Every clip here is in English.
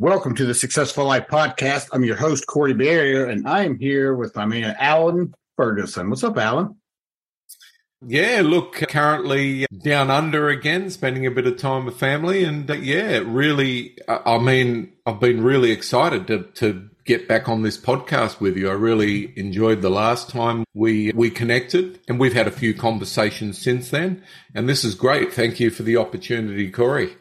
Welcome to the Successful Life Podcast. I'm your host, Corey Barrier, and I am here with my man, Allan Ferguson. What's up, Allan? Yeah, look, currently down under again, spending a bit of time with family. And uh, yeah, really, I mean, I've been really excited to, to get back on this podcast with you. I really enjoyed the last time we, we connected and we've had a few conversations since then. And this is great. Thank you for the opportunity, Corey.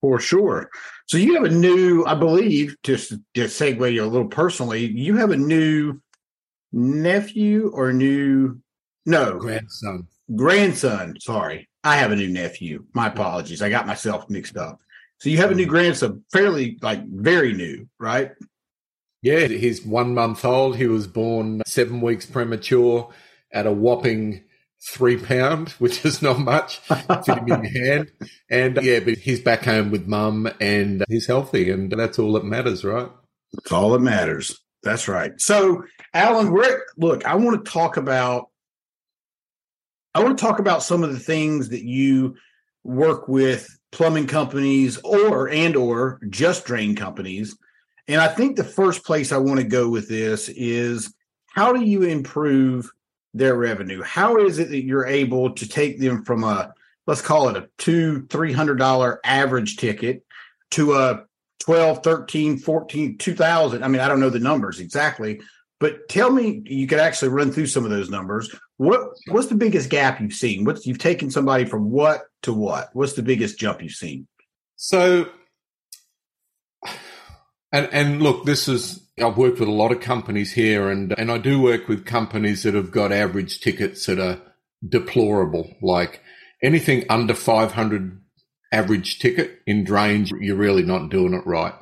For sure. So you have a new, I believe, just to segue you a little personally, you have a new nephew or new no. Grandson. Grandson. Sorry. I have a new nephew. My apologies. I got myself mixed up. So you have a new mm-hmm. grandson, fairly like very new, right? Yeah, he's one month old. He was born seven weeks premature at a whopping three pound, which is not much, fit him in your hand. And yeah, but he's back home with mum and he's healthy, and that's all that matters, right? That's all that matters. That's right. So, Allan, we're look. I want to talk about I want to talk about some of the things that you work with plumbing companies or and or just drain companies. And I think the first place I want to go with this is how do you improve their revenue? How is it that you're able to take them from a let's call it a two, three hundred dollar average ticket to a 12, 13, 14, 2000. I mean, I don't know the numbers exactly, but tell me, you could actually run through some of those numbers. What what's the biggest gap you've seen? What's you've taken somebody from what to what? What's the biggest jump you've seen? So, and and look, this is I've worked with a lot of companies here, and and I do work with companies that have got average tickets that are deplorable, like anything under five hundred average ticket in drains, you're really not doing it right.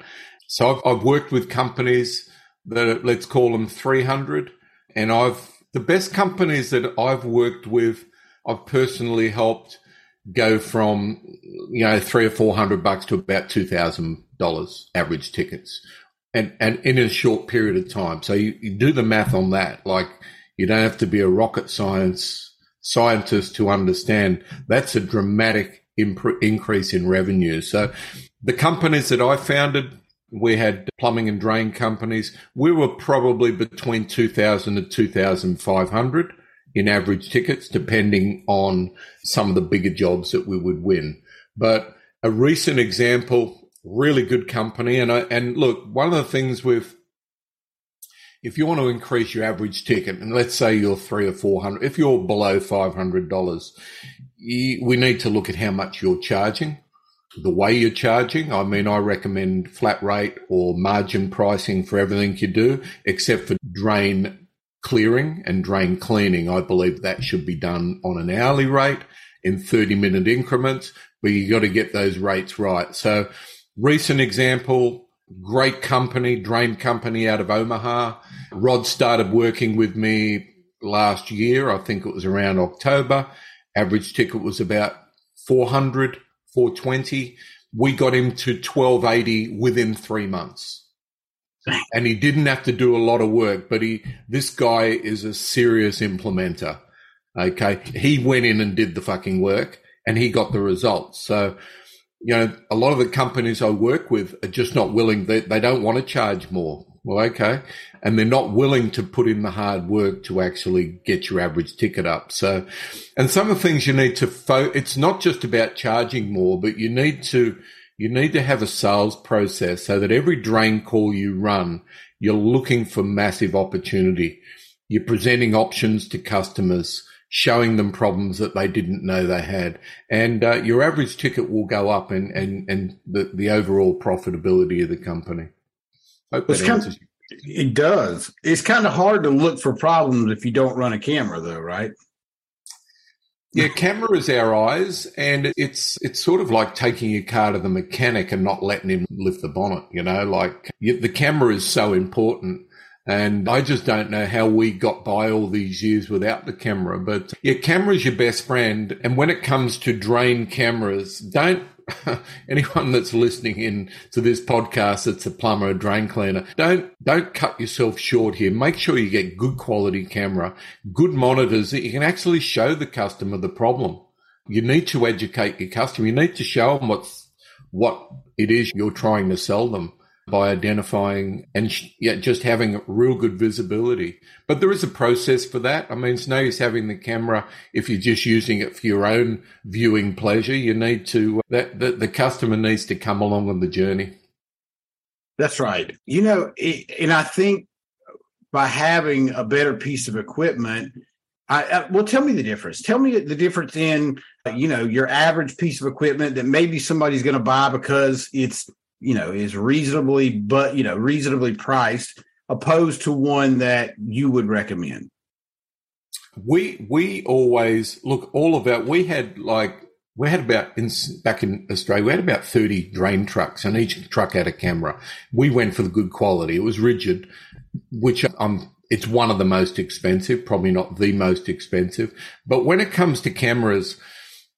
So I've, I've worked with companies that let's call them 300. And I've, the best companies that I've worked with, I've personally helped go from, you know, three or 400 bucks to about $2,000 average tickets. And, and in a short period of time. So you, you do the math on that. Like you don't have to be a rocket science scientist to understand that's a dramatic imp- increase in revenue. So the companies that I founded, we had plumbing and drain companies. We were probably between 2000 and 2500 in average tickets, depending on some of the bigger jobs that we would win. But a recent example, really good company. And I, and look, one of the things with, if you want to increase your average ticket, and let's say you're three or 400, if you're below $500, we need to look at how much you're charging the way you're charging. I mean, I recommend flat rate or margin pricing for everything you do, except for drain clearing and drain cleaning. I believe that should be done on an hourly rate in 30 minute increments, but you got to get those rates right. So recent example, great company, drain company out of Omaha. Rod started working with me last year. I think it was around October. Average ticket was about 400 420. We got him to 1280 within three months. And he didn't have to do a lot of work, but he, this guy is a serious implementer. Okay. He went in and did the fucking work and he got the results. So, you know, a lot of the companies I work with are just not willing. They, they don't want to charge more. Well, okay. And they're not willing to put in the hard work to actually get your average ticket up. So, and some of the things you need to fo- it's not just about charging more, but you need to, you need to have a sales process so that every drain call you run you're looking for massive opportunity. You're presenting options to customers, showing them problems that they didn't know they had. And uh, your average ticket will go up and, and, and the, the overall profitability of the company. Hope that kind of, it does. It's kind of hard to look for problems if you don't run a camera, though, right? Yeah, camera is our eyes, and it's it's sort of like taking your car to the mechanic and not letting him lift the bonnet. You know, like the camera is so important. And I just don't know how we got by all these years without the camera. But yeah, camera's your best friend. And when it comes to drain cameras, don't anyone that's listening in to this podcast that's a plumber a drain cleaner, don't don't cut yourself short here. Make sure you get good quality camera, good monitors that you can actually show the customer the problem. You need to educate your customer. You need to show them what's what it is you're trying to sell them by identifying and yeah, just having real good visibility. But there is a process for that. I mean, it's no use having the camera if you're just using it for your own viewing pleasure. You need to, uh, that, that the customer needs to come along on the journey. That's right. You know, it, and I think by having a better piece of equipment, I, I, well, tell me the difference. Tell me the difference in, uh, you know, your average piece of equipment that maybe somebody's going to buy because it's you know is reasonably but you know reasonably priced opposed to one that you would recommend? We we always look all of that we had like we had about in back in australia we had about 30 drain trucks and each truck had a camera. We went for the good quality. It was RIDGID, which um it's one of the most expensive probably not the most expensive. But when it comes to cameras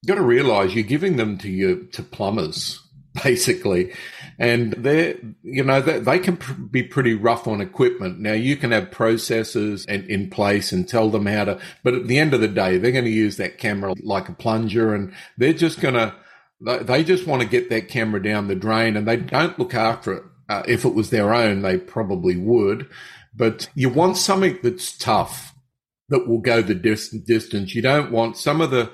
you got to realize you're giving them to your to plumbers basically. And they you know, they, they can pr- be pretty rough on equipment. Now you can have processes and, in place and tell them how to, but at the end of the day, they're going to use that camera like a plunger and they're just going to, they just want to get that camera down the drain and they don't look after it. Uh, if it was their own, they probably would. But you want something that's tough that will go the dis- distance. You don't want some of the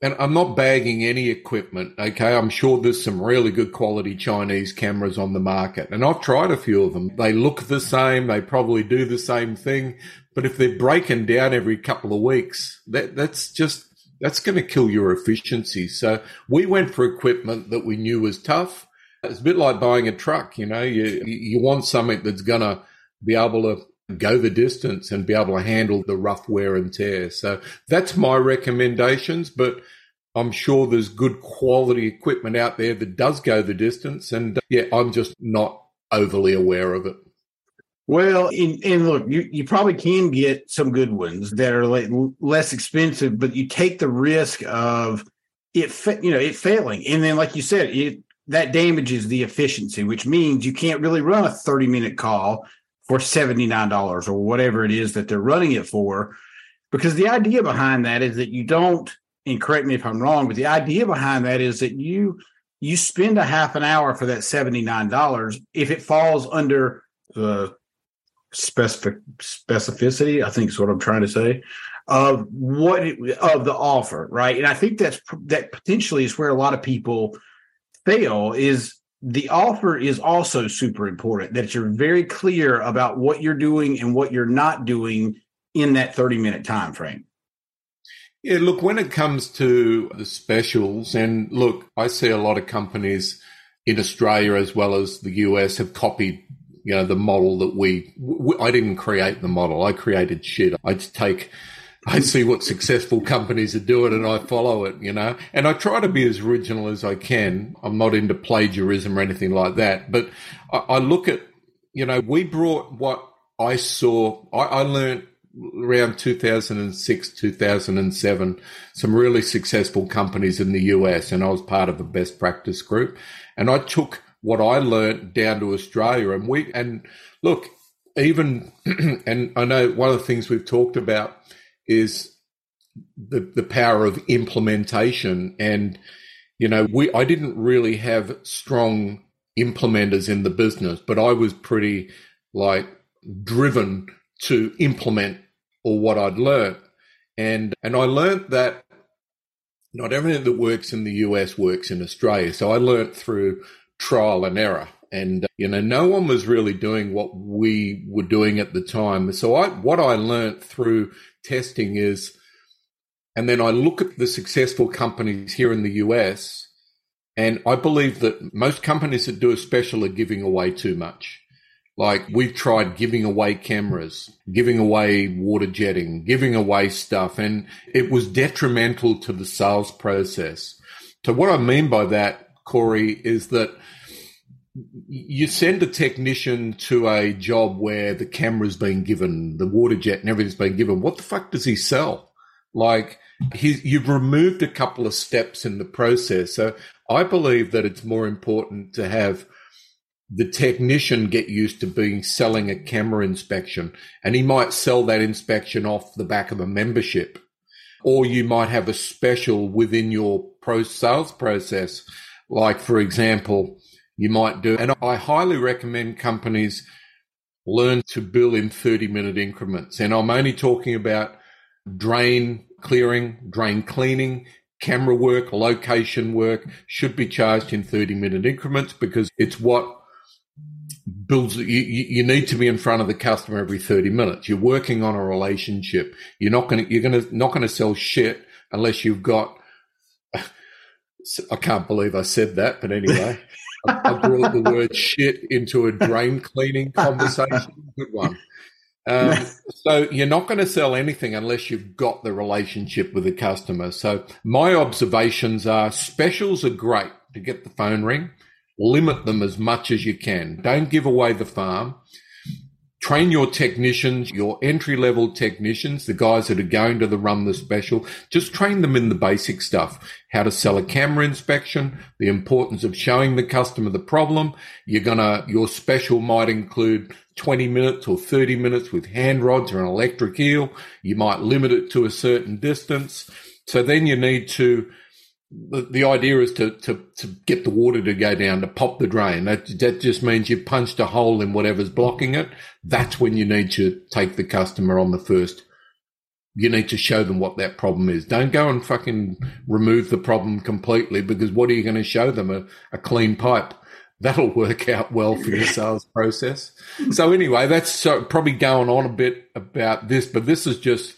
and I'm not bagging any equipment. Okay. I'm sure there's some really good quality Chinese cameras on the market and I've tried a few of them. They look the same. They probably do the same thing. But if they're breaking down every couple of weeks, that, that's just, that's going to kill your efficiency. So we went for equipment that we knew was tough. It's a bit like buying a truck. You know, you, you want something that's going to be able to go the distance and be able to handle the rough wear and tear. So that's my recommendations, but I'm sure there's good quality equipment out there that does go the distance. And uh, yeah, I'm just not overly aware of it. Well, and, look, you, you probably can get some good ones that are like less expensive, but you take the risk of it, you know, it failing. And then, like you said, it that damages the efficiency, which means you can't really run a 30 minute call for $79 or whatever it is that they're running it for. Because the idea behind that is that you don't, and correct me if I'm wrong, but the idea behind that is that you you spend a half an hour for that $79 if it falls under the specific specificity, I think is what I'm trying to say, of what it, of the offer, right? And I think that's that potentially is where a lot of people fail is the offer is also super important that you're very clear about what you're doing and what you're not doing in that 30 minute time frame yeah look when it comes to the specials and look i see a lot of companies in australia as well as the us have copied you know the model that we, we i didn't create the model. I created shit. I take I see what successful companies are doing and I follow it, you know, and I try to be as original as I can. I'm not into plagiarism or anything like that, but I, I look at, you know, we brought what I saw, I, I learned around 2006, 2007, some really successful companies in the US, and I was part of a best practice group. And I took what I learned down to Australia, and we, and look, even, and I know one of the things we've talked about is the the power of implementation. And you know we I didn't really have strong implementers in the business but I was pretty like driven to implement or what I'd learned and and I learned that not everything that works in the US works in Australia. So I learned through trial and error. And, you know, no one was really doing what we were doing at the time. So I, what I learned through testing is, and then I look at the successful companies here in the US, and I believe that most companies that do a special are giving away too much. Like we've tried giving away cameras, giving away water jetting, giving away stuff, and it was detrimental to the sales process. So what I mean by that, Corey, is that you send a technician to a job where the camera's been given, the water jet and everything's been given. What the fuck does he sell? Like you've removed a couple of steps in the process. So I believe that it's more important to have the technician get used to being selling a camera inspection and he might sell that inspection off the back of a membership or you might have a special within your pro sales process. Like, for example, you might do, and I highly recommend companies learn to bill in 30 minute increments. And I'm only talking about drain clearing, drain cleaning, camera work, location work should be charged in 30 minute increments because it's what builds you, you need to be in front of the customer every 30 minutes. You're working on a relationship. You're not going to you're going to not going to sell shit unless you've got i can't believe i said that but anyway I brought the word shit into a drain cleaning conversation. Good one. Um, so you're not going to sell anything unless you've got the relationship with the customer. So my observations are specials are great to get the phone ring. Limit them as much as you can. Don't give away the farm train your technicians, your entry level technicians, the guys that are going to the run the special, just train them in the basic stuff. How to sell a camera inspection, the importance of showing the customer the problem. You're gonna, your special might include 20 minutes or 30 minutes with hand rods or an electric eel. You might limit it to a certain distance. So then you need to the, the idea is to, to, to get the water to go down, to pop the drain. That, that just means you've punched a hole in whatever's blocking it. That's when you need to take the customer on the first. You need to show them what that problem is. Don't go and fucking remove the problem completely because what are you going to show them? A, a clean pipe. That'll work out well for your sales process. So anyway, that's so, probably going on a bit about this, but this is just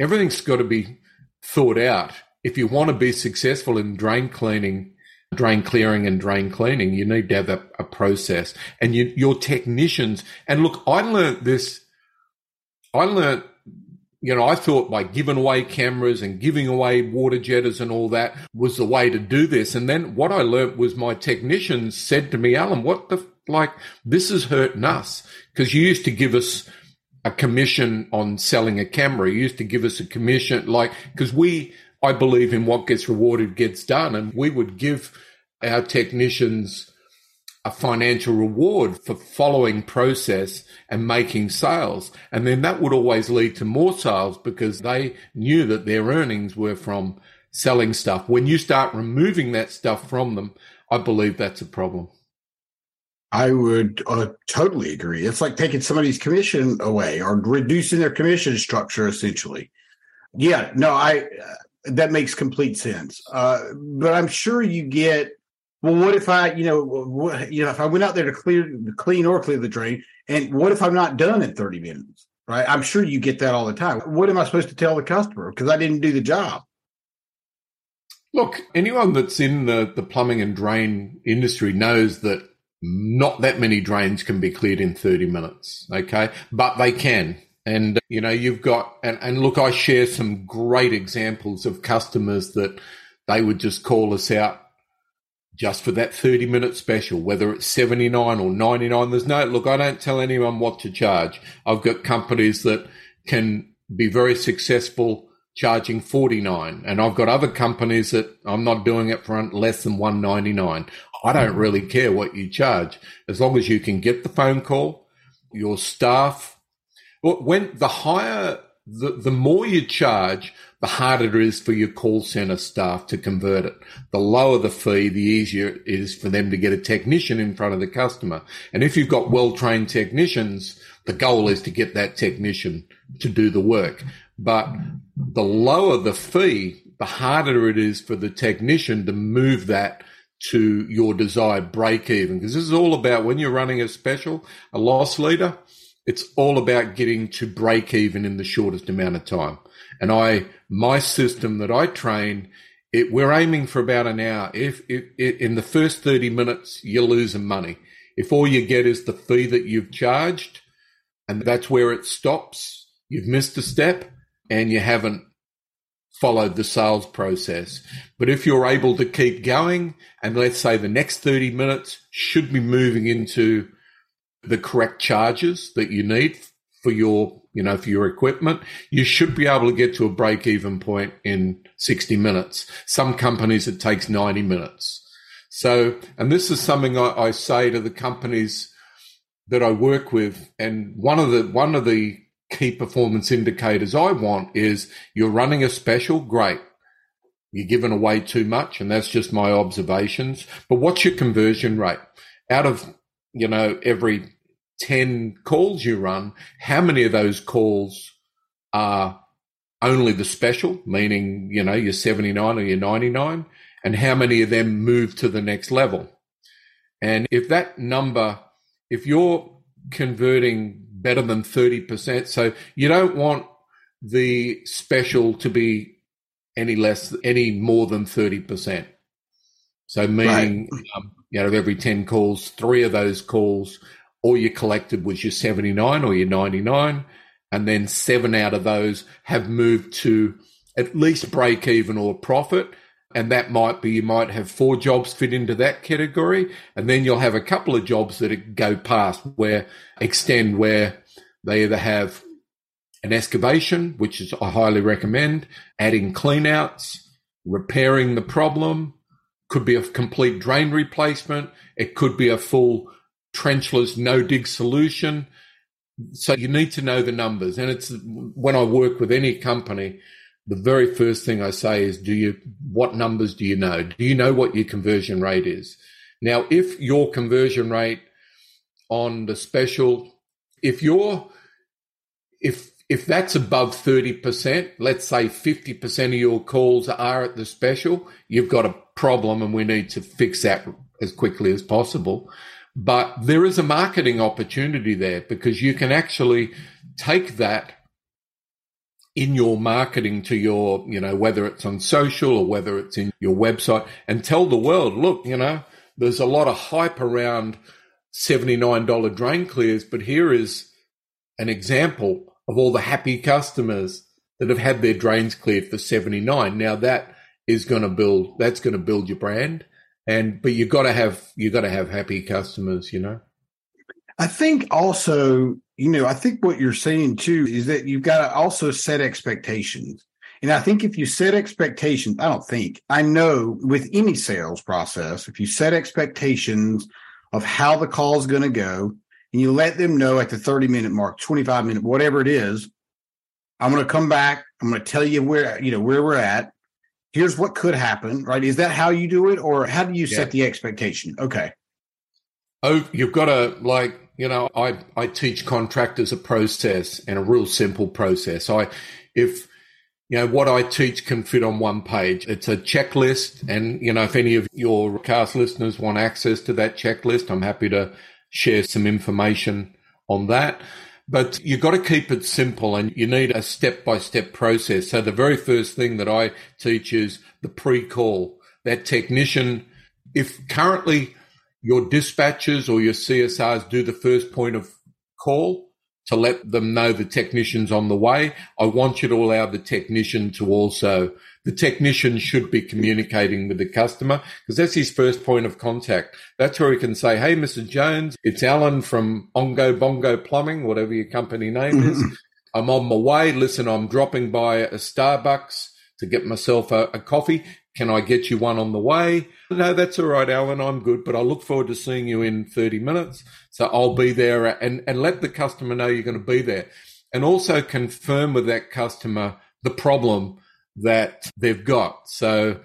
everything's got to be thought out if you want to be successful in drain cleaning, drain clearing and drain cleaning, you need to have a, a process and you, your technicians. And look, I learned this. I learned, you know, I thought by giving away cameras and giving away water jetters and all that was the way to do this. And then what I learned was my technicians said to me, Allan, what the, like, this is hurting us because you used to give us a commission on selling a camera. You used to give us a commission, like, because we, I believe in what gets rewarded gets done. And we would give our technicians a financial reward for following process and making sales. And then that would always lead to more sales because they knew that their earnings were from selling stuff. When you start removing that stuff from them, I believe that's a problem. I would uh, totally agree. It's like taking somebody's commission away or reducing their commission structure, essentially. Yeah, no, I that makes complete sense. Uh, but I'm sure you get. Well, what if I, you know, what, you know, if I went out there to clear, clean or clear the drain, and what if I'm not done in 30 minutes? Right? I'm sure you get that all the time. What am I supposed to tell the customer because I didn't do the job? Look, anyone that's in the, the plumbing and drain industry knows that not that many drains can be cleared in 30 minutes. Okay. But they can. And, you know, you've got, and, and look, I share some great examples of customers that they would just call us out just for that 30 minute special, whether it's 79 or 99. There's no, look, I don't tell anyone what to charge. I've got companies that can be very successful charging 49 and I've got other companies that I'm not doing it for less than 199. I don't really care what you charge as long as you can get the phone call, your staff when the higher, the, the more you charge, the harder it is for your call center staff to convert it. The lower the fee, the easier it is for them to get a technician in front of the customer. And if you've got well trained technicians, the goal is to get that technician to do the work. But the lower the fee, the harder it is for the technician to move that to your desired break even. Because this is all about when you're running a special, a loss leader, it's all about getting to break even in the shortest amount of time. And I, my system that I train, it, we're aiming for about an hour. If, if, if in the first 30 minutes, you're losing money. If all you get is the fee that you've charged and that's where it stops, you've missed a step and you haven't followed the sales process. But if you're able to keep going, and let's say the next 30 minutes should be moving into the correct charges that you need for your, you know, for your equipment, you should be able to get to a break even point in 60 minutes. Some companies it takes 90 minutes. So, and this is something I, I say to the companies that I work with. And one of the, one of the key performance indicators I want is you're running a special, great. You're giving away too much, and that's just my observations. But what's your conversion rate? Out of, you know, every 10 calls you run, how many of those calls are only the special, meaning, you know, you're 79 or you're 99, and how many of them move to the next level? And if that number, if you're converting better than 30%. So you don't want the special to be any less, any more than 30%. So meaning, right. um, you know, every 10 calls, three of those calls, all you collected was your 79 or your 99. And then seven out of those have moved to at least break even or profit. And that might be, you might have four jobs fit into that category. And then you'll have a couple of jobs that go past where extend where they either have an excavation, which is I highly recommend, adding cleanouts, repairing the problem, could be a complete drain replacement. It could be a full trenchless no dig solution. So you need to know the numbers. And it's when I work with any company, the very first thing I say is, do you, what numbers do you know? Do you know what your conversion rate is? Now, if your conversion rate on the special, if you're, if, if that's above 30%, let's say 50% of your calls are at the special, you've got a problem and we need to fix that as quickly as possible. But there is a marketing opportunity there because you can actually take that in your marketing to your, you know, whether it's on social or whether it's in your website and tell the world, look, you know, there's a lot of hype around $79 drain clears, but here is an example of all the happy customers that have had their drains cleared for 79. Now that is going to build, that's going to build your brand. And, but you've got to have, you've got to have happy customers, you know? I think also you know, I think what you're saying too is that you've got to also set expectations. And I think if you set expectations, I don't think, I know with any sales process, if you set expectations of how the call is going to go and you let them know at the 30 minute mark, 25 minute, whatever it is, I'm going to come back. I'm going to tell you where, you know, where we're at. Here's what could happen, right? Is that how you do it or how do you yeah. set the expectation? Okay. Oh, you've got to like you know, I, I teach contractors a process and a real simple process. I, if, you know, what I teach can fit on one page. It's a checklist. And, you know, if any of your cast listeners want access to that checklist, I'm happy to share some information on that. But you've got to keep it simple and you need a step by step process. So the very first thing that I teach is the pre call. That technician, if currently your dispatchers or your CSRs do the first point of call to let them know the technician's on the way. I want you to allow the technician to also, the technician should be communicating with the customer because that's his first point of contact. That's where he can say, Hey, Mr. Jones, it's Allan from Ongo Bongo Plumbing, whatever your company name is. Mm-hmm. I'm on my way. Listen, I'm dropping by a Starbucks to get myself a, a coffee. Can I get you one on the way? No, that's all right, Allan. I'm good, but I look forward to seeing you in 30 minutes. So I'll be there and, and let the customer know you're going to be there. And also confirm with that customer the problem that they've got. So,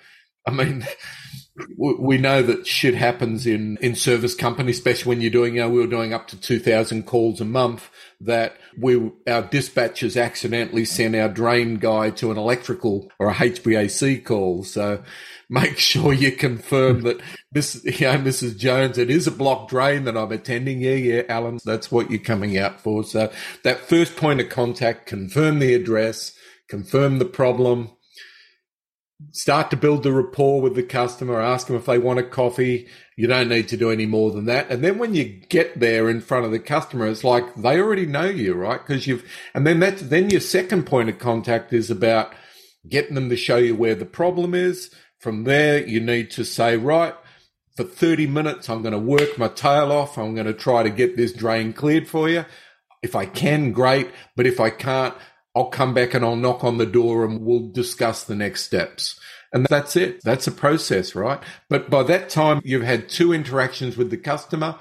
I mean, we know that shit happens in, in service companies, especially when you're doing, you know, we were doing up to 2000 calls a month that we, our dispatchers accidentally sent our drain guy to an electrical or a HVAC call. So make sure you confirm that this, know, Mrs. Jones, it is a block drain that I'm attending. Yeah, yeah, Allan, that's what you're coming out for. So that first point of contact, confirm the address, confirm the problem, start to build the rapport with the customer, ask them if they want a coffee. You don't need to do any more than that. And then when you get there in front of the customer, it's like they already know you, right? Because you've, and then that's, then your second point of contact is about getting them to show you where the problem is. From there, you need to say, right, for 30 minutes, I'm going to work my tail off. I'm going to try to get this drain cleared for you. If I can, great. But if I can't, I'll come back and I'll knock on the door and we'll discuss the next steps. And that's it. That's a process, right? But by that time, you've had two interactions with the customer.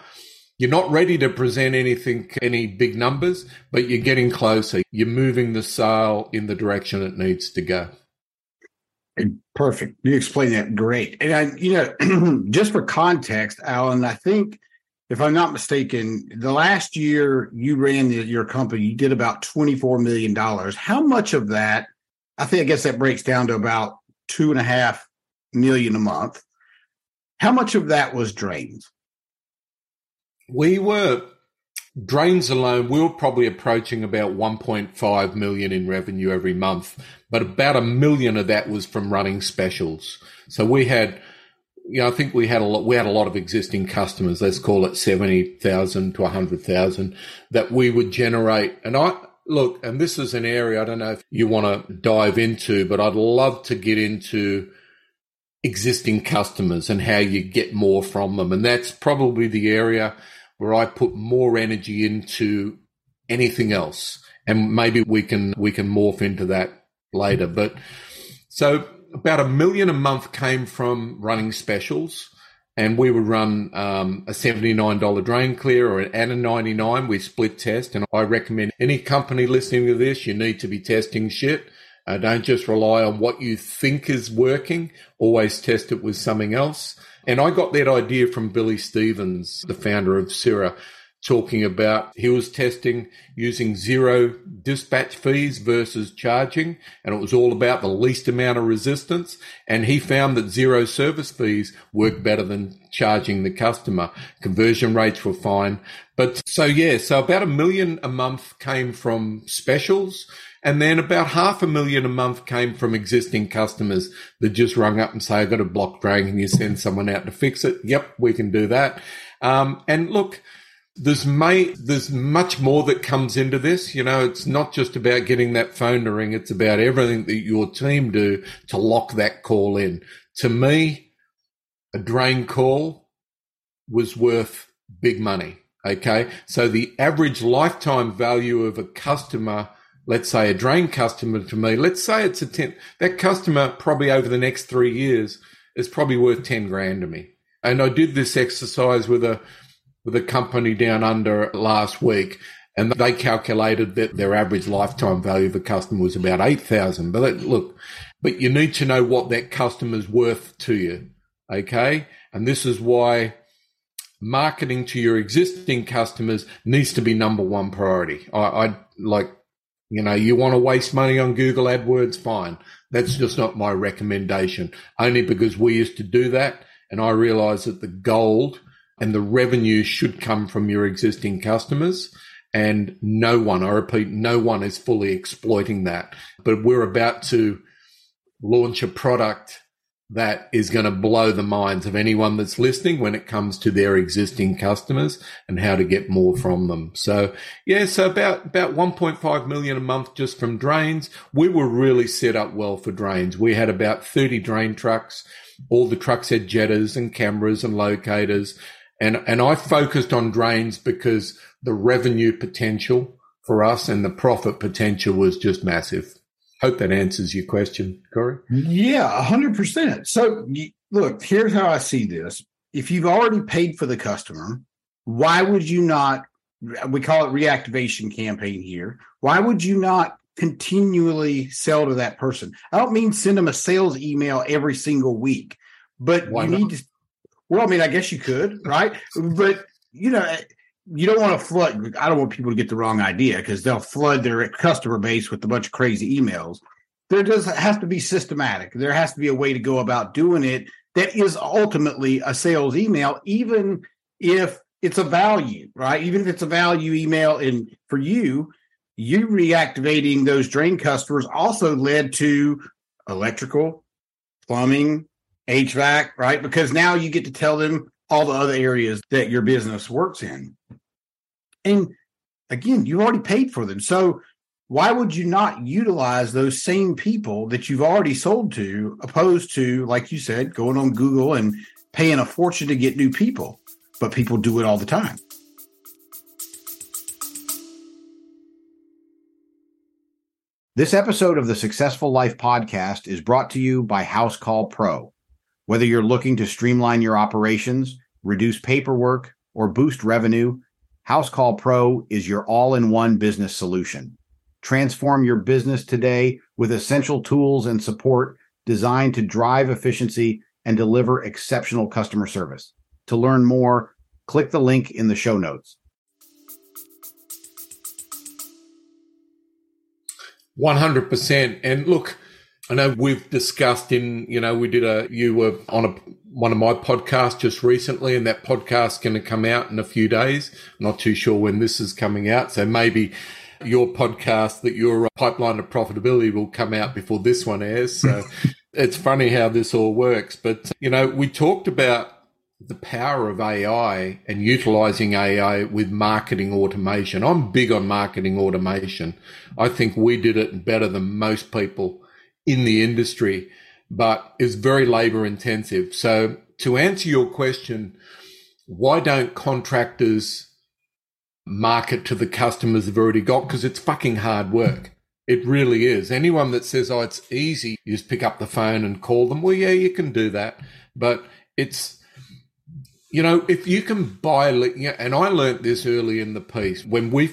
You're not ready to present anything, any big numbers, but you're getting closer. You're moving the sale in the direction it needs to go. Perfect. You explained that great. And I, you know, just for context, Allan, I think if I'm not mistaken, the last year you ran the, your company, you did about $24 million. How much of that, I think, I guess that breaks down to about two and a half million a month. How much of that was drains? We were drains alone, we were probably approaching about 1.5 million in revenue every month, but about a million of that was from running specials. So we had you know, I think we had a lot, we had a lot of existing customers, let's call it 70,000 to 100,000 that we would generate. And I, look, and this is an area I don't know if you want to dive into, but I'd love to get into existing customers and how you get more from them. And that's probably the area where I put more energy into anything else. And maybe we can, we can morph into that later. But so about a million a month came from running specials. And we would run um, a $79 drain clear or an a 99 We split test. And I recommend any company listening to this, you need to be testing shit. Uh, don't just rely on what you think is working. Always test it with something else. And I got that idea from Billy Stevens, the founder of Syrah talking about he was testing using zero dispatch fees versus charging, and it was all about the least amount of resistance. And he found that zero service fees worked better than charging the customer. Conversion rates were fine. But so, yeah, so about a million a month came from specials. And then about half a million a month came from existing customers that just rung up and say, I've got a block drain. Can you send someone out to fix it? Yep, we can do that. Um, and look, there's may there's much more that comes into this. You know, it's not just about getting that phone to ring. It's about everything that your team do to lock that call in. To me, a drain call was worth big money. Okay. So the average lifetime value of a customer, let's say a drain customer to me, let's say it's a 10, that customer probably over the next three years is probably worth 10 grand to me. And I did this exercise with a, with a company down under last week, and they calculated that their average lifetime value of a customer was about eight thousand. But that, look, but you need to know what that customer's worth to you, okay? And this is why marketing to your existing customers needs to be number one priority. I, I like, you know, you want to waste money on Google AdWords, fine. That's just not my recommendation. Only because we used to do that, and I realised that the gold and the revenue should come from your existing customers. And no one, I repeat, no one is fully exploiting that. But we're about to launch a product that is going to blow the minds of anyone that's listening when it comes to their existing customers and how to get more from them. So yeah, so about, about 1.5 million a month just from drains. We were really set up well for drains. We had about 30 drain trucks. All the trucks had jetters and cameras and locators. And, and I focused on drains because the revenue potential for us and the profit potential was just massive. Hope that answers your question, Corey. Yeah, 100%. So, look, here's how I see this. If you've already paid for the customer, why would you not? We call it reactivation campaign here. Why would you not continually sell to that person? I don't mean send them a sales email every single week, but Why you not? need to. Well, I mean, I guess you could, right? But you know, you don't want to flood. I don't want people to get the wrong idea because they'll flood their customer base with a bunch of crazy emails. There does has to be systematic. There has to be a way to go about doing it that is ultimately a sales email, even if it's a value, right? Even if it's a value email, and for you, you reactivating those drain customers also led to electrical, plumbing, HVAC, right? Because now you get to tell them all the other areas that your business works in. And again, you've already paid for them. So why would you not utilize those same people that you've already sold to, opposed to, like you said, going on Google and paying a fortune to get new people? But people do it all the time. This episode of the Successful Life podcast is brought to you by Housecall Pro. Whether you're looking to streamline your operations, reduce paperwork, or boost revenue, Housecall Pro is your all in one business solution. Transform your business today with essential tools and support designed to drive efficiency and deliver exceptional customer service. To learn more, click the link in the show notes. One hundred percent. And look, I know we've discussed in you know we did a you were on a one of my podcasts just recently, and that podcast's going to come out in a few days. not too sure when this is coming out, so maybe your podcast that your uh, pipeline of profitability will come out before this one airs. So it's funny how this all works. But you know, we talked about the power of AI and utilizing AI with marketing automation. I'm big on marketing automation. I think we did it better than most people in the industry, but it's very labor intensive. So to answer your question, why don't contractors market to the customers they've already got? Because it's fucking hard work. It really is. Anyone that says, oh, it's easy, you just pick up the phone and call them. Well, yeah, you can do that. But it's, you know, if you can buy, and I learnt this early in the piece when we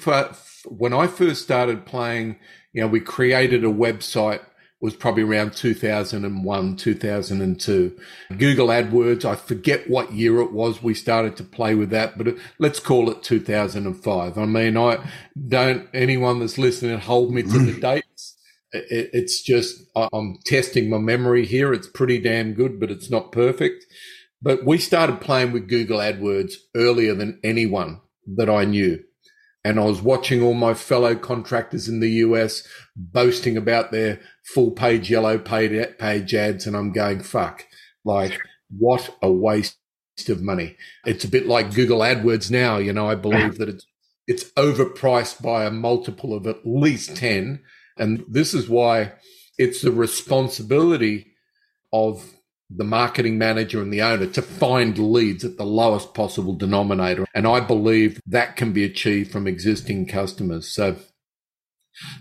when I first started playing, you know, we created a website was probably around 2001, 2002. Google AdWords, I forget what year it was we started to play with that, but let's call it 2005. I mean, I don't, anyone that's listening, hold me to the mm. dates. It's just, I'm testing my memory here. It's pretty damn good, but it's not perfect. But we started playing with Google AdWords earlier than anyone that I knew. And I was watching all my fellow contractors in the US boasting about their full page yellow page ads. And I'm going, fuck, like, what a waste of money. It's a bit like Google AdWords now. You know, I believe that it's, it's overpriced by a multiple of at least 10. And this is why it's the responsibility of the marketing manager and the owner to find leads at the lowest possible denominator. And I believe that can be achieved from existing customers. So,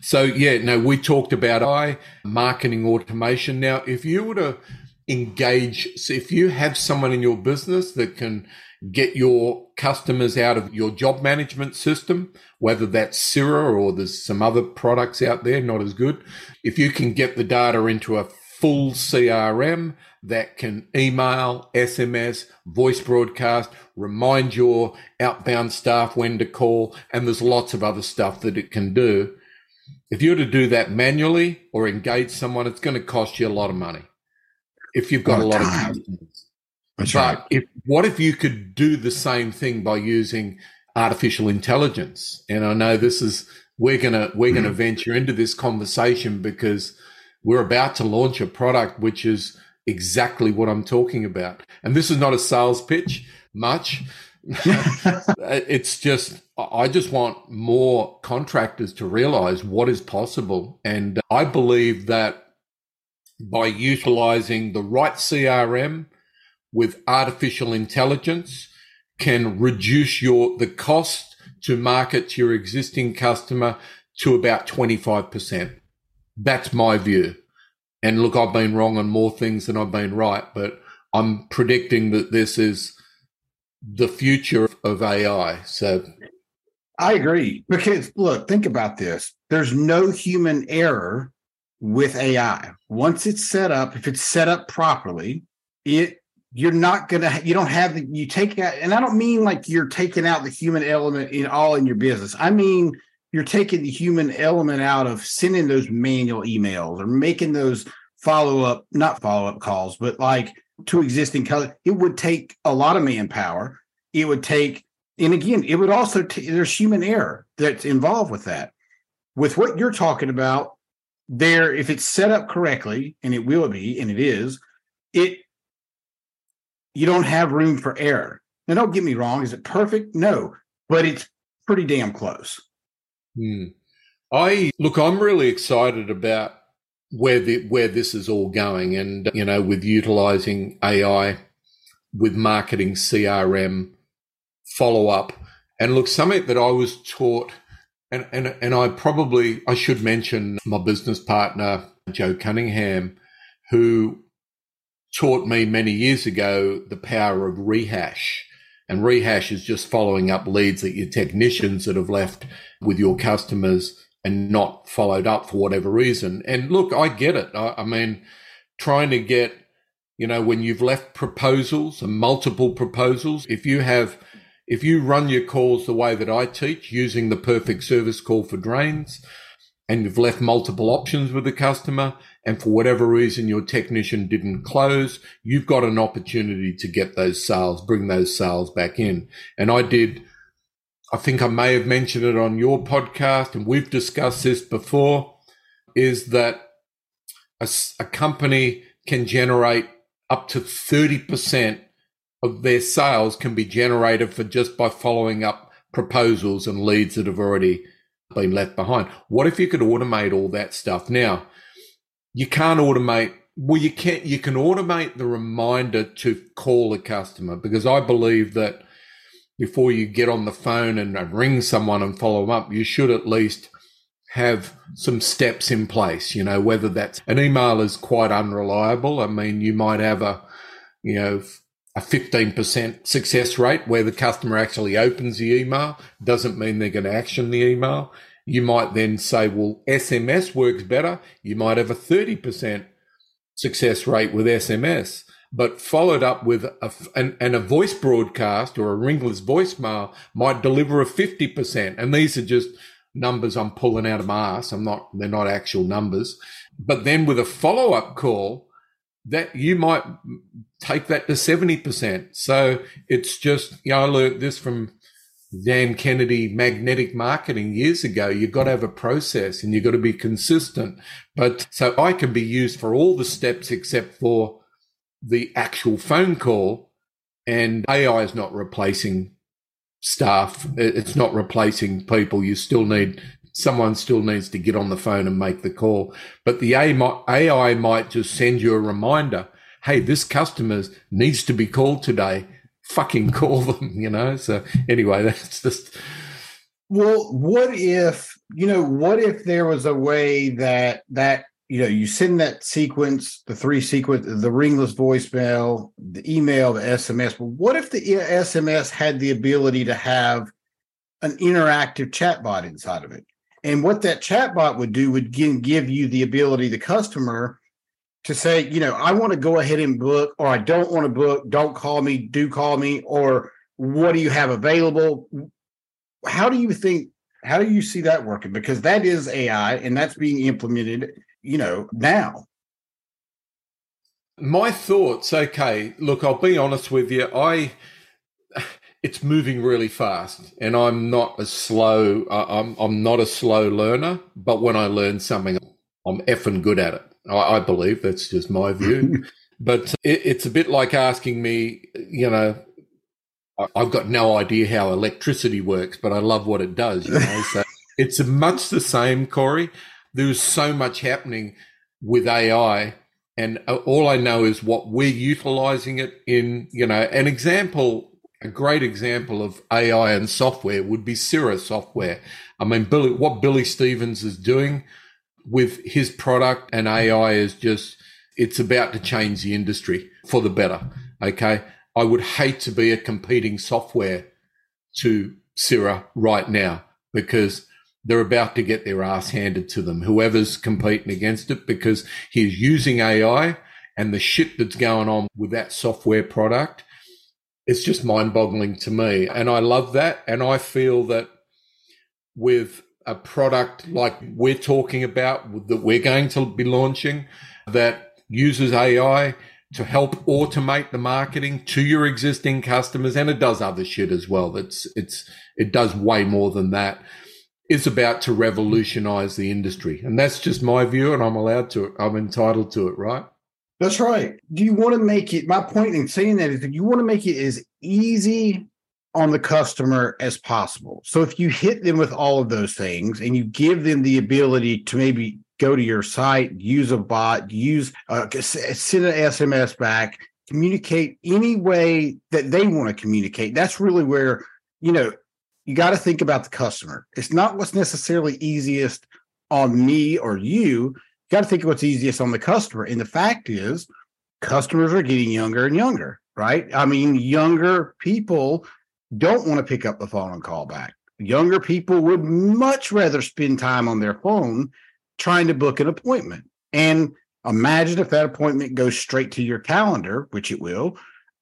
so yeah, no, we talked about I marketing automation. Now, if you were to engage, so if you have someone in your business that can get your customers out of your job management system, whether that's Sira or there's some other products out there not as good. If you can get the data into a full CRM that can email, SMS, voice broadcast, remind your outbound staff when to call, and there's lots of other stuff that it can do. If you were to do that manually or engage someone, it's going to cost you a lot of money. If you've got a lot, of customers. That's but right. if what if you could do the same thing by using artificial intelligence? And I know this is we're gonna we're gonna mm. venture into this conversation because we're about to launch a product which is exactly what I'm talking about. And this is not a sales pitch much. it's just, I just want more contractors to realize what is possible. And I believe that by utilizing the right CRM with artificial intelligence can reduce your, the cost to market to your existing customer to about 25%. That's my view. And look, I've been wrong on more things than I've been right, but I'm predicting that this is the future of AI. So I agree because look, think about this. There's no human error with AI. Once it's set up, if it's set up properly, it you're not gonna you don't have the you take out and i don't mean like you're taking out the human element in all in your business i mean you're taking the human element out of sending those manual emails or making those follow-up not follow-up calls but like to existing color it would take a lot of manpower it would take and again it would also t- there's human error that's involved with that with what you're talking about there if it's set up correctly and it will be and it is it you don't have room for error. Now, don't get me wrong. Is it perfect? No, but it's pretty damn close. Hmm. I look. I'm really excited about where the where this is all going, and you know, with utilizing AI, with marketing, CRM, follow up, and look, something that I was taught, and and and I probably I should mention my business partner Joe Cunningham, who taught me many years ago the power of rehash. And rehash is just following up leads that your technicians that have left with your customers and not followed up for whatever reason. And look, I get it. I, I mean, trying to get, you know, when you've left proposals and multiple proposals, if you have, if you run your calls the way that I teach using the perfect service call for drains, and you've left multiple options with the customer and for whatever reason your technician didn't close, you've got an opportunity to get those sales, bring those sales back in. And I did, I think I may have mentioned it on your podcast and we've discussed this before, is that a, a company can generate up to 30% of their sales can be generated for just by following up proposals and leads that have already been left behind. What if you could automate all that stuff? Now, you can't automate. Well, you can you can automate the reminder to call a customer because I believe that before you get on the phone and ring someone and follow them up, you should at least have some steps in place. You know, whether that's an email is quite unreliable. I mean, you might have a you know a 15% success rate where the customer actually opens the email doesn't mean they're going to action the email. You might then say, well, SMS works better. You might have a 30% success rate with SMS, but followed up with a, and, and a voice broadcast or a ringless voicemail might deliver a 50%. And these are just numbers I'm pulling out of my ass. I'm not, they're not actual numbers. But then with a follow up call, that you might take that to 70%. So it's just, you know, I learned this from Dan Kennedy magnetic marketing years ago. You've got to have a process and you've got to be consistent. But so I can be used for all the steps except for the actual phone call. And AI is not replacing staff. It's not replacing people. You still need someone still needs to get on the phone and make the call. But the AI might just send you a reminder. Hey, this customer needs to be called today fucking call them, you know? So anyway, that's just. Well, what if, you know, what if there was a way that, that, you know, you send that sequence, the three sequence, the ringless voicemail, the email, the SMS. But what if the SMS had the ability to have an interactive chatbot inside of it? And what that chatbot would do would give you the ability, the customer, to say, you know, I want to go ahead and book, or I don't want to book, don't call me, do call me, or what do you have available? How do you think, how do you see that working? Because that is AI and that's being implemented, you know, now. My thoughts, okay, look, I'll be honest with you. I, it's moving really fast and I'm not a slow, I'm, I'm not a slow learner, but when I learn something, I'm effing good at it. I, I believe that's just my view. but it, it's a bit like asking me, you know, I, I've got no idea how electricity works, but I love what it does. You know, so it's much the same, Corey. There's so much happening with AI, and uh, all I know is what we're utilizing it in. You know, an example a great example of AI and software would be Sera software. I mean, Billy, what Billy Stevens is doing with his product and AI is just, it's about to change the industry for the better. Okay. I would hate to be a competing software to Sera right now because they're about to get their ass handed to them. Whoever's competing against it because he's using AI and the shit that's going on with that software product, it's just mind boggling to me. And I love that. And I feel that with a product like we're talking about that we're going to be launching that uses AI to help automate the marketing to your existing customers and it does other shit as well. It's it's it does way more than that. Is about to revolutionize the industry and that's just my view and i'm allowed to i'm entitled to it right? That's right. Do you want to make it my point in saying that is that you want to make it as easy on the customer as possible. So if you hit them with all of those things and you give them the ability to maybe go to your site, use a bot, use uh, send an SMS back, communicate any way that they want to communicate. That's really where you know you got to think about the customer. It's not what's necessarily easiest on me or you. You got to think of what's easiest on the customer. And the fact is, customers are getting younger and younger, right? I mean, younger people don't want to pick up the phone and call back. Younger people would much rather spend time on their phone trying to book an appointment. And imagine if that appointment goes straight to your calendar, which it will,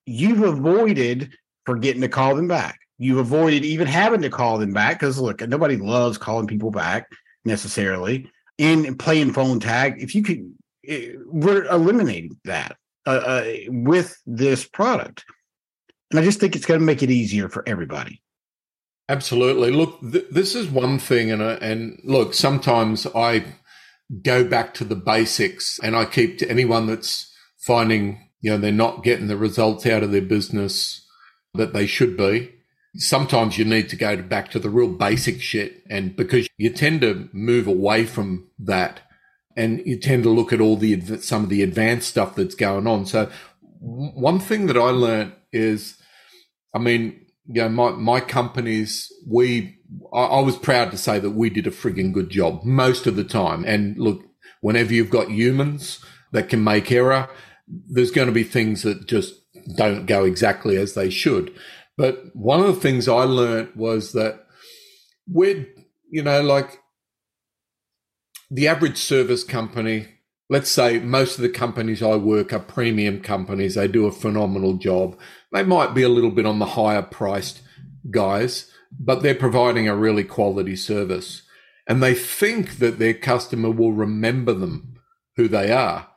you've avoided forgetting to call them back. You've avoided even having to call them back because look, nobody loves calling people back necessarily and playing phone tag. If you could, eh, we're eliminating that uh, uh, with this product. And I just think it's going to make it easier for everybody. Absolutely. Look, th- this is one thing, and uh, and look, sometimes I go back to the basics, and I keep to anyone that's finding you know they're not getting the results out of their business that they should be. Sometimes you need to go back to the real basic shit, and because you tend to move away from that, and you tend to look at all the some of the advanced stuff that's going on. So, one thing that I learned is I mean, you know, my, my companies, we, I, I was proud to say that we did a frigging good job most of the time. And look, whenever you've got humans that can make error, there's going to be things that just don't go exactly as they should. But one of the things I learned was that we're, you know, like the average service company, let's say most of the companies I work are premium companies. They do a phenomenal job. They might be a little bit on the higher priced guys, but they're providing a really quality service. And they think that their customer will remember them, who they are.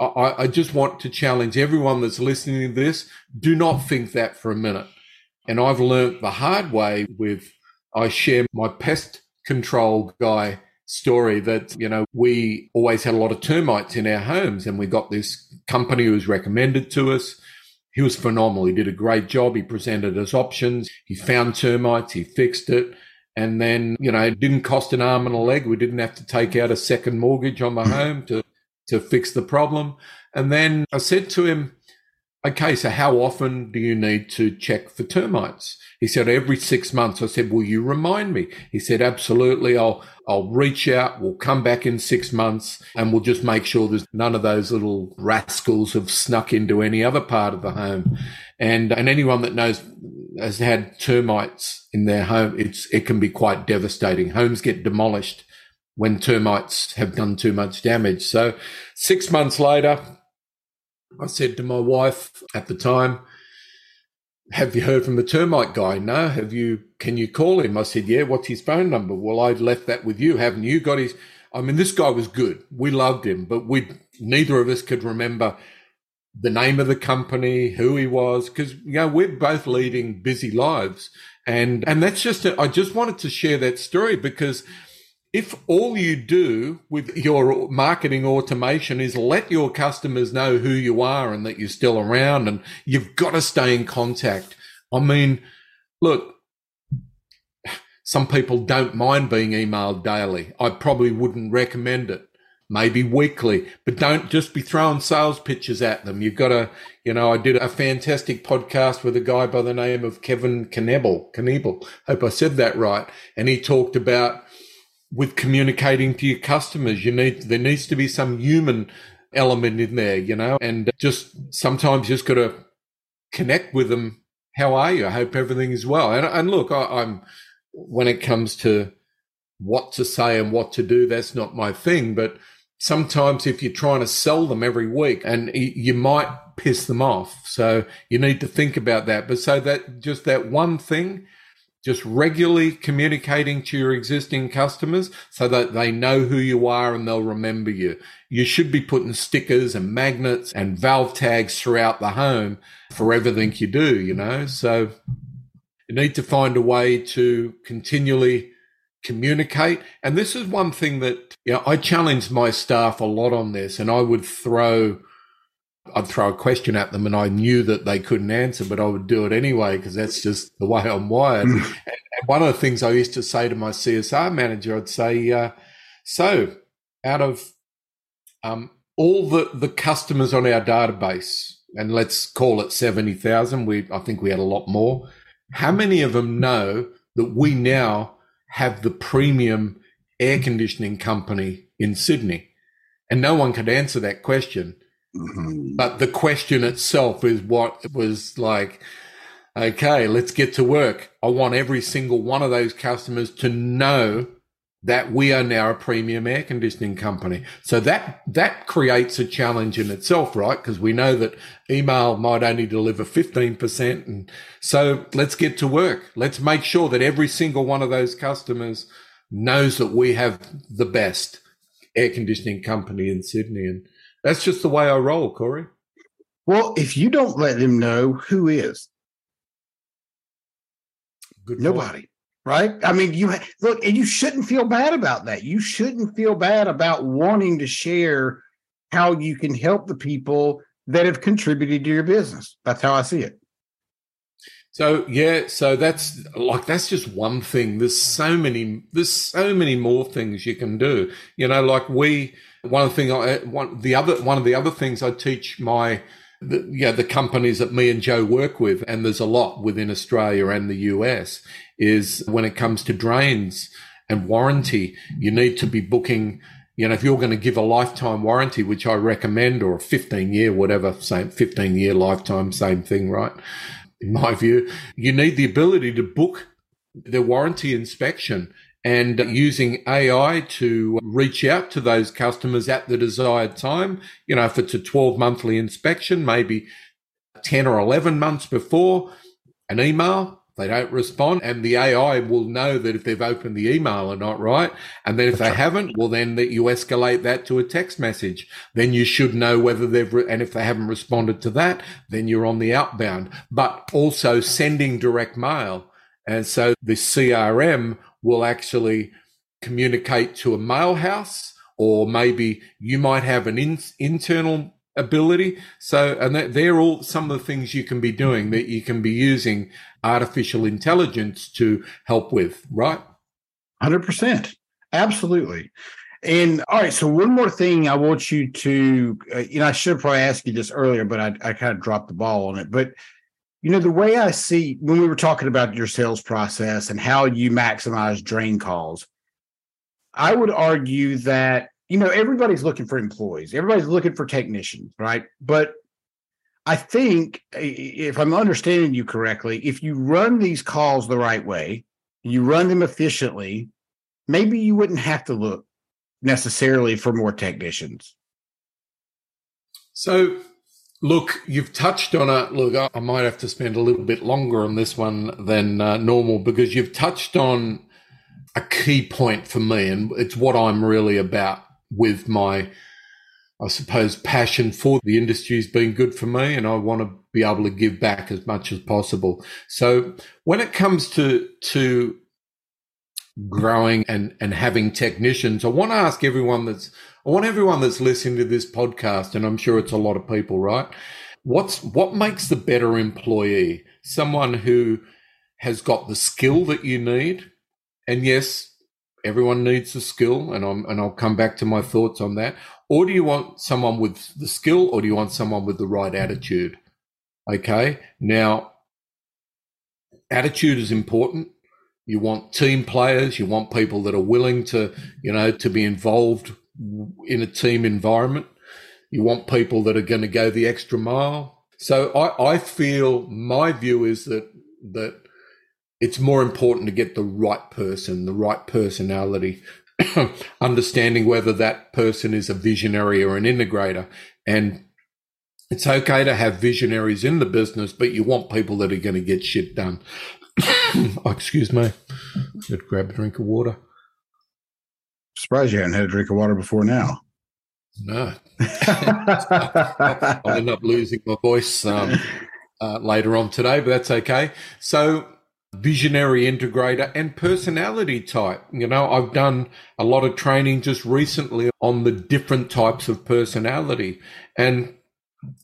I, I just want to challenge everyone that's listening to this do not think that for a minute. And I've learnt the hard way with, I share my pest control guy story that, you know, we always had a lot of termites in our homes and we got this company who was recommended to us he was phenomenal. He did a great job. He presented us options. He found termites. He fixed it. And then, you know, it didn't cost an arm and a leg. We didn't have to take out a second mortgage on the home to, to fix the problem. And then I said to him, okay, so how often do you need to check for termites? He said, every six months. I said, will you remind me? He said, absolutely. I'll, I'll reach out. We'll come back in six months and we'll just make sure there's none of those little rascals have snuck into any other part of the home. And, and anyone that knows has had termites in their home, it's, it can be quite devastating. Homes get demolished when termites have done too much damage. So six months later, I said to my wife at the time, have you heard from the termite guy? No. Have you, can you call him? I said, yeah. What's his phone number? Well, I'd left that with you. Haven't you got his? I mean, this guy was good. We loved him, but we, neither of us could remember the name of the company, who he was, because, you know, we're both leading busy lives. And, and that's just, a, I just wanted to share that story because if all you do with your marketing automation is let your customers know who you are and that you're still around and you've got to stay in contact. I mean, look, some people don't mind being emailed daily. I probably wouldn't recommend it. Maybe weekly, but don't just be throwing sales pitches at them. You've got to, you know, I did a fantastic podcast with a guy by the name of Kevin Knievel, Knievel. Hope I said that right. And he talked about with communicating to your customers. You need there needs to be some human element in there, you know, and just sometimes just got to connect with them. How are you? I hope everything is well. And, and look, I, I'm when it comes to what to say and what to do, that's not my thing. But sometimes if you're trying to sell them every week and you might piss them off. So you need to think about that. But so that just that one thing, just regularly communicating to your existing customers so that they know who you are and they'll remember you. You should be putting stickers and magnets and valve tags throughout the home for everything you do, you know? So you need to find a way to continually communicate. And this is one thing that, you know, I challenge my staff a lot on this and I would throw, I'd throw a question at them and I knew that they couldn't answer, but I would do it anyway because that's just the way I'm wired. and, and, one of the things I used to say to my CSR manager, I'd say, uh, so out of um, all the, the customers on our database, and let's call it 70,000, we, I think we had a lot more. How many of them know that we now have the premium air conditioning company in Sydney? And no one could answer that question. Mm-hmm. But the question itself is what was like, okay, let's get to work. I want every single one of those customers to know that we are now a premium air conditioning company. So that, that creates a challenge in itself, right? Because we know that email might only deliver 15%. And so let's get to work. Let's make sure that every single one of those customers knows that we have the best air conditioning company in Sydney. And that's just the way I roll, Corey. Well, if you don't let them know, who is? Good Nobody right? I mean, you look, and you shouldn't feel bad about that. You shouldn't feel bad about wanting to share how you can help the people that have contributed to your business. That's how I see it. So yeah, so that's like that's just one thing. There's so many, there's so many more things you can do. You know, like we one of the thing I uh, one the other one of the other things I teach my the, the companies that me and Joe work with, and there's a lot within Australia and the US, is when it comes to drains and warranty, you need to be booking. You know, if you're going to give a lifetime warranty, which I recommend, or a 15 year, whatever, same 15 year lifetime, same thing, right? In my view, you need the ability to book the warranty inspection and using AI to reach out to those customers at the desired time. You know, if it's a 12 monthly inspection, maybe 10 or 11 months before an email, they don't respond and the AI will know that if they've opened the email or not, right? And then if they haven't, well, then that you escalate that to a text message. Then you should know whether they've, re- and if they haven't responded to that, then you're on the outbound, but also sending direct mail. And so the CRM will actually communicate to a mail house, or maybe you might have an in, internal ability. So, and they're all some of the things you can be doing that you can be using artificial intelligence to help with, right? 100%. Absolutely. And all right, so one more thing I want you to, uh, you know, I should probably asked you this earlier, but I, I kind of dropped the ball on it. But you know, the way I see when we were talking about your sales process and how you maximize drain calls, I would argue that, you know, everybody's looking for employees, everybody's looking for technicians, right? But I think if I'm understanding you correctly, if you run these calls the right way, you run them efficiently, maybe you wouldn't have to look necessarily for more technicians. So Look, you've touched on it. Look, I might have to spend a little bit longer on this one than uh, normal because you've touched on a key point for me, and it's what I'm really about with my, I suppose, passion for the industry has been good for me, and I want to be able to give back as much as possible. So when it comes to to growing and and having technicians, I want to ask everyone that's I want everyone that's listening to this podcast, and I'm sure it's a lot of people, right? What's what makes the better employee? Someone who has got the skill that you need. And yes, everyone needs the skill, and I'm and I'll come back to my thoughts on that. Or do you want someone with the skill, or do you want someone with the right attitude? Okay. Now, attitude is important. You want team players. You want people that are willing to, you know, to be involved in a team environment. You want people that are going to go the extra mile. So I, I feel my view is that that it's more important to get the right person, the right personality. understanding whether that person is a visionary or an integrator. And it's okay to have visionaries in the business, but you want people that are going to get shit done. oh, excuse me. Let's grab a drink of water. Surprised you hadn't had a drink of water before now. No. I'll end up losing my voice um, uh, later on today, but that's okay. So, visionary integrator and personality type. You know, I've done a lot of training just recently on the different types of personality. And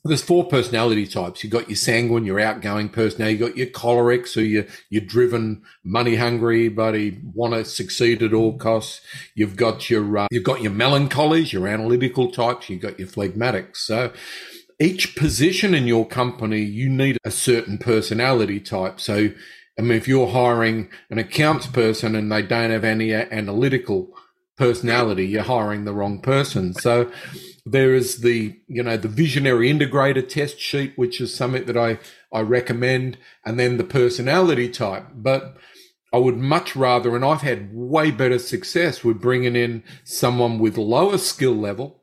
there's four personality types. You've got your sanguine, your outgoing personality. You've got your choleric, so you're, you're driven, money hungry, you want to succeed at all costs. You've got your, uh, you've got your melancholies, your analytical types. You've got your phlegmatics. So each position in your company, you need a certain personality type. So, I mean, if you're hiring an accounts person and they don't have any analytical personality, you're hiring the wrong person. So, there is the, you know, the visionary integrator test sheet, which is something that I, I recommend, and then the personality type. But I would much rather, and I've had way better success with bringing in someone with lower skill level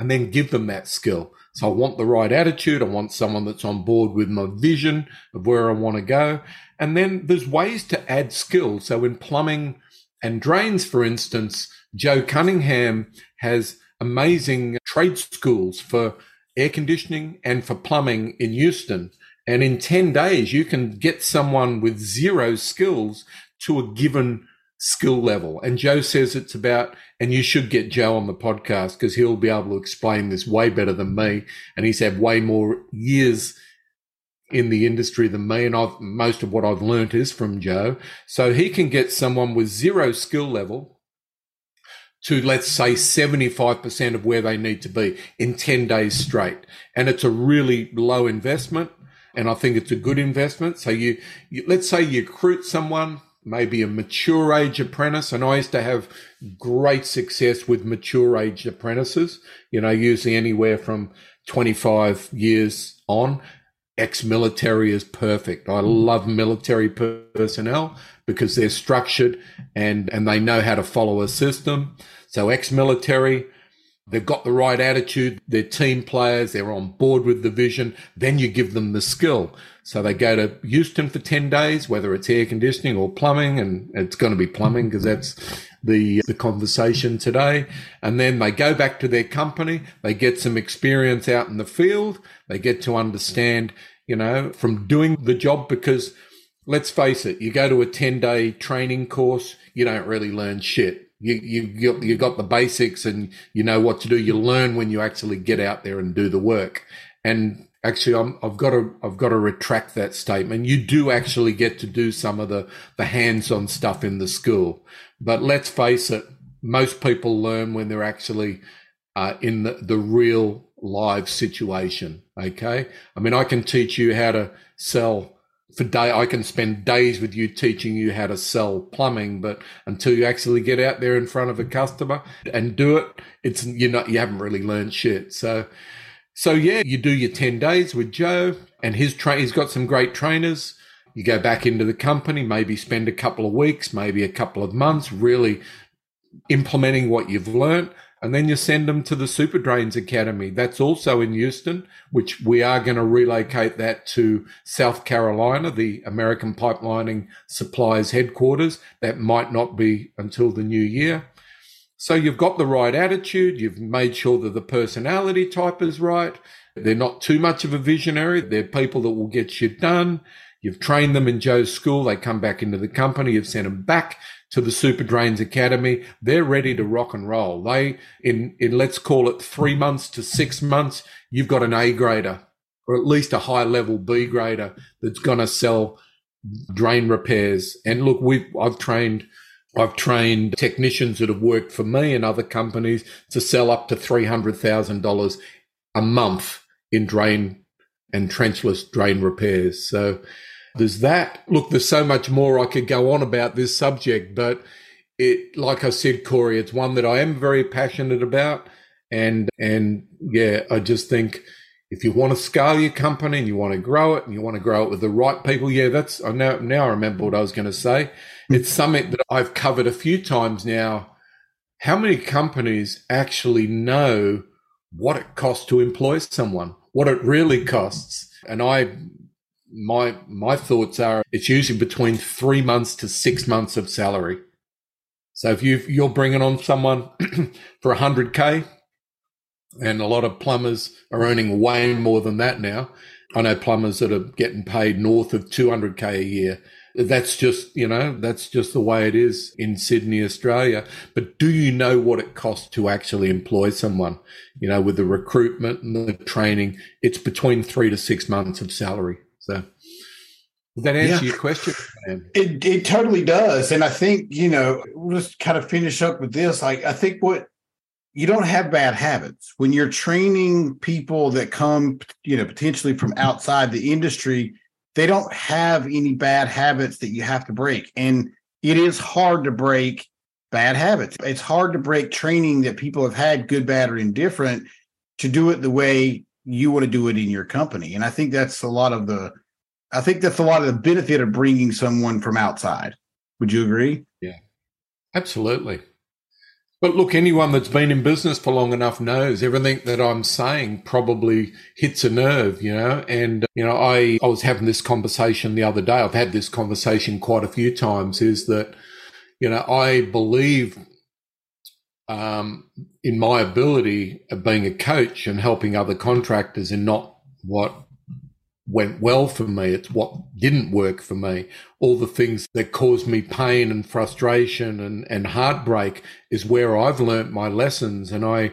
and then give them that skill. So I want the right attitude. I want someone that's on board with my vision of where I want to go. And then there's ways to add skill. So in plumbing and drains, for instance, Joe Cunningham has amazing trade schools for air conditioning and for plumbing in Houston. And in 10 days, you can get someone with zero skills to a given skill level. And Joe says it's about, and you should get Joe on the podcast because he'll be able to explain this way better than me. And he's had way more years in the industry than me. And I've, most of what I've learned is from Joe. So he can get someone with zero skill level to let's say 75% of where they need to be in 10 days straight. And it's a really low investment. And I think it's a good investment. So you, you let's say you recruit someone, maybe a mature age apprentice. And I used to have great success with mature age apprentices, you know, usually anywhere from 25 years on. Ex military is perfect. I love military personnel because they're structured and, and they know how to follow a system. So ex-military, they've got the right attitude, they're team players, they're on board with the vision, then you give them the skill. So they go to Houston for 10 days, whether it's air conditioning or plumbing, and it's going to be plumbing because that's the, the conversation today. And then they go back to their company, they get some experience out in the field, they get to understand, you know, from doing the job because let's face it, you go to a 10 day training course, you don't really learn shit. You, you, you got the basics and you know what to do. You learn when you actually get out there and do the work. And actually, I'm, I've got to, I've got to retract that statement. You do actually get to do some of the, the hands on stuff in the school. But let's face it, most people learn when they're actually uh, in the, the real live situation. Okay. I mean, I can teach you how to sell for day I can spend days with you teaching you how to sell plumbing, but until you actually get out there in front of a customer and do it, it's you know you haven't really learned shit. So so yeah, you do your 10 days with Joe and his train he's got some great trainers. You go back into the company, maybe spend a couple of weeks, maybe a couple of months really implementing what you've learned and then you send them to the Superdrains Academy. That's also in Houston, which we are going to relocate that to South Carolina, the American Pipelining Supplies headquarters. That might not be until the new year. So you've got the right attitude. You've made sure that the personality type is right. They're not too much of a visionary. They're people that will get shit done. You've trained them in Joe's school. They come back into the company. You've sent them back to the Superdrains Academy. They're ready to rock and roll. They, in, in let's call it three months to six months, you've got an A grader or at least a high level B grader that's going to sell drain repairs. And look, we've, I've trained, I've trained technicians that have worked for me and other companies to sell up to $300,000 a month in drain and trenchless drain repairs. So, there's that. Look, there's so much more I could go on about this subject, but it, like I said, Corey, it's one that I am very passionate about. And, and yeah, I just think if you want to scale your company and you want to grow it and you want to grow it with the right people, yeah, that's, I now, now I remember what I was going to say. Hmm. It's something that I've covered a few times now how many companies actually know what it costs to employ someone, what it really costs? And I, my, my thoughts are it's usually between three months to six months of salary. So if you you're bringing on someone for 100k, and a lot of plumbers are earning way more than that now. I know plumbers that are getting paid north of 200k a year. That's just, you know, that's just the way it is in Sydney, Australia. But do you know what it costs to actually employ someone? You know, with the recruitment and the training, it's between three to six months of salary. So does that answer yeah. your question? It it totally does. And I think, you know, we'll just kind of finish up with this. Like I think what you don't have bad habits when you're training people that come you know potentially from outside the industry they don't have any bad habits that you have to break and it is hard to break bad habits it's hard to break training that people have had good bad or indifferent to do it the way you want to do it in your company. And i think that's a lot of the i think that's a lot of the benefit of bringing someone from outside. Would you agree? Yeah. Absolutely. But look, anyone that's been in business for long enough knows everything that I'm saying probably hits a nerve, you know. And, you know, I, I was having this conversation the other day. I've had this conversation quite a few times is that, you know, I believe um, in my ability of being a coach and helping other contractors and not what went well for me. It's what didn't work for me. All the things that caused me pain and frustration and, and heartbreak is where I've learnt my lessons. And I,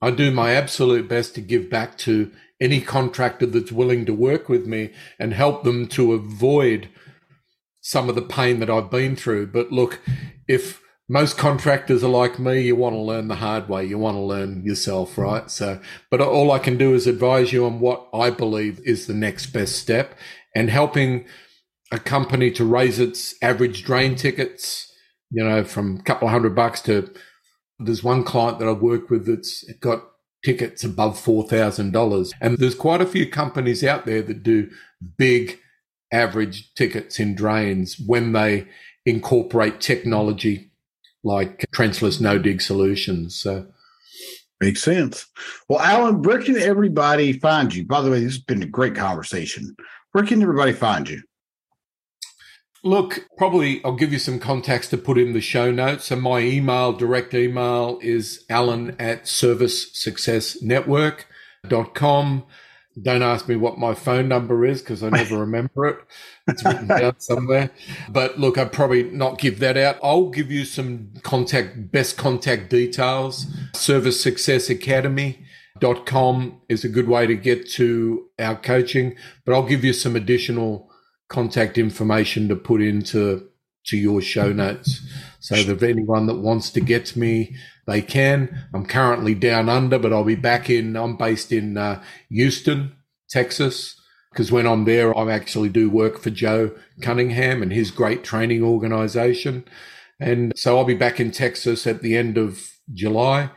I do my absolute best to give back to any contractor that's willing to work with me and help them to avoid some of the pain that I've been through. But look, if most contractors are like me. You want to learn the hard way. You want to learn yourself, mm. right? So, but all I can do is advise you on what I believe is the next best step and helping a company to raise its average drain tickets, you know, from a couple of hundred bucks to there's one client that I've worked with that's got tickets above $4,000. And there's quite a few companies out there that do big average tickets in drains when they incorporate technology like trenchless no dig solutions. So makes sense. Well, Allan, where can everybody find you? By the way, this has been a great conversation. Where can everybody find you? Look, probably I'll give you some context to put in the show notes. So my email, direct email is alan at servicesuccessnetwork.com. Don't ask me what my phone number is because I never remember it. It's written down somewhere. But look, I'd probably not give that out. I'll give you some contact, best contact details. Service Success Academy. Dot com is a good way to get to our coaching, but I'll give you some additional contact information to put into to your show notes. So if anyone that wants to get me, they can. I'm currently down under, but I'll be back in. I'm based in uh, Houston, Texas, because when I'm there, I actually do work for Joe Cunningham and his great training organization. And so I'll be back in Texas at the end of July.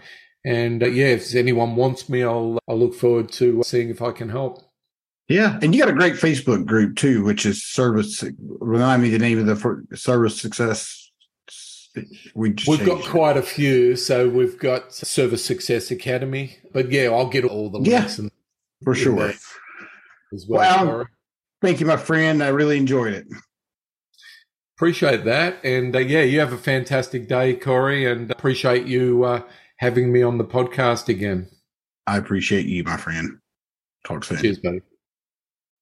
And uh, yeah, if anyone wants me, I'll I'll look forward to seeing if I can help. Yeah, and you got a great Facebook group too, which is service. Remind me the name of the service success. We have got quite a few, so we've got Service Success Academy. But yeah, I'll get all the links yeah, for sure. As well, well thank you, my friend. I really enjoyed it. Appreciate that, and uh, yeah, you have a fantastic day, Corey, and appreciate you uh, having me on the podcast again. I appreciate you, my friend. Talk soon. Cheers, buddy.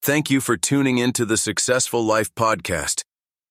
Thank you for tuning in to the Successful Life podcast.